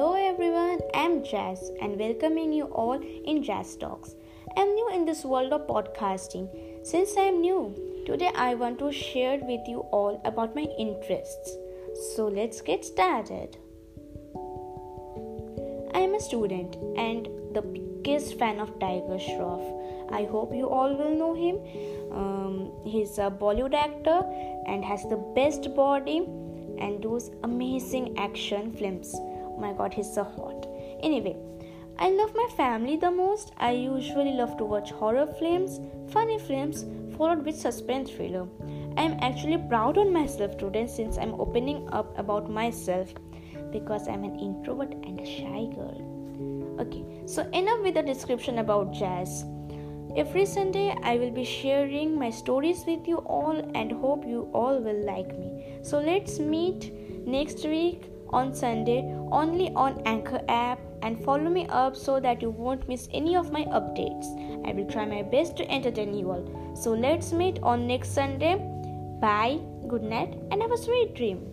I'm Jazz and welcoming you all in Jazz Talks. I'm new in this world of podcasting. Since I'm new, today I want to share with you all about my interests. So let's get started. I am a student and the biggest fan of Tiger Shroff. I hope you all will know him. Um, he's a Bollywood actor and has the best body and those amazing action films. My god, he's so hot. Anyway, I love my family the most. I usually love to watch horror films, funny films, followed with suspense thriller. I am actually proud on myself today since I'm opening up about myself because I'm an introvert and a shy girl. Okay, so enough with the description about jazz. Every Sunday, I will be sharing my stories with you all and hope you all will like me. So let's meet next week on Sunday only on Anchor app and follow me up so that you won't miss any of my updates. I will try my best to entertain you all. So let's meet on next Sunday. Bye, good night, and have a sweet dream.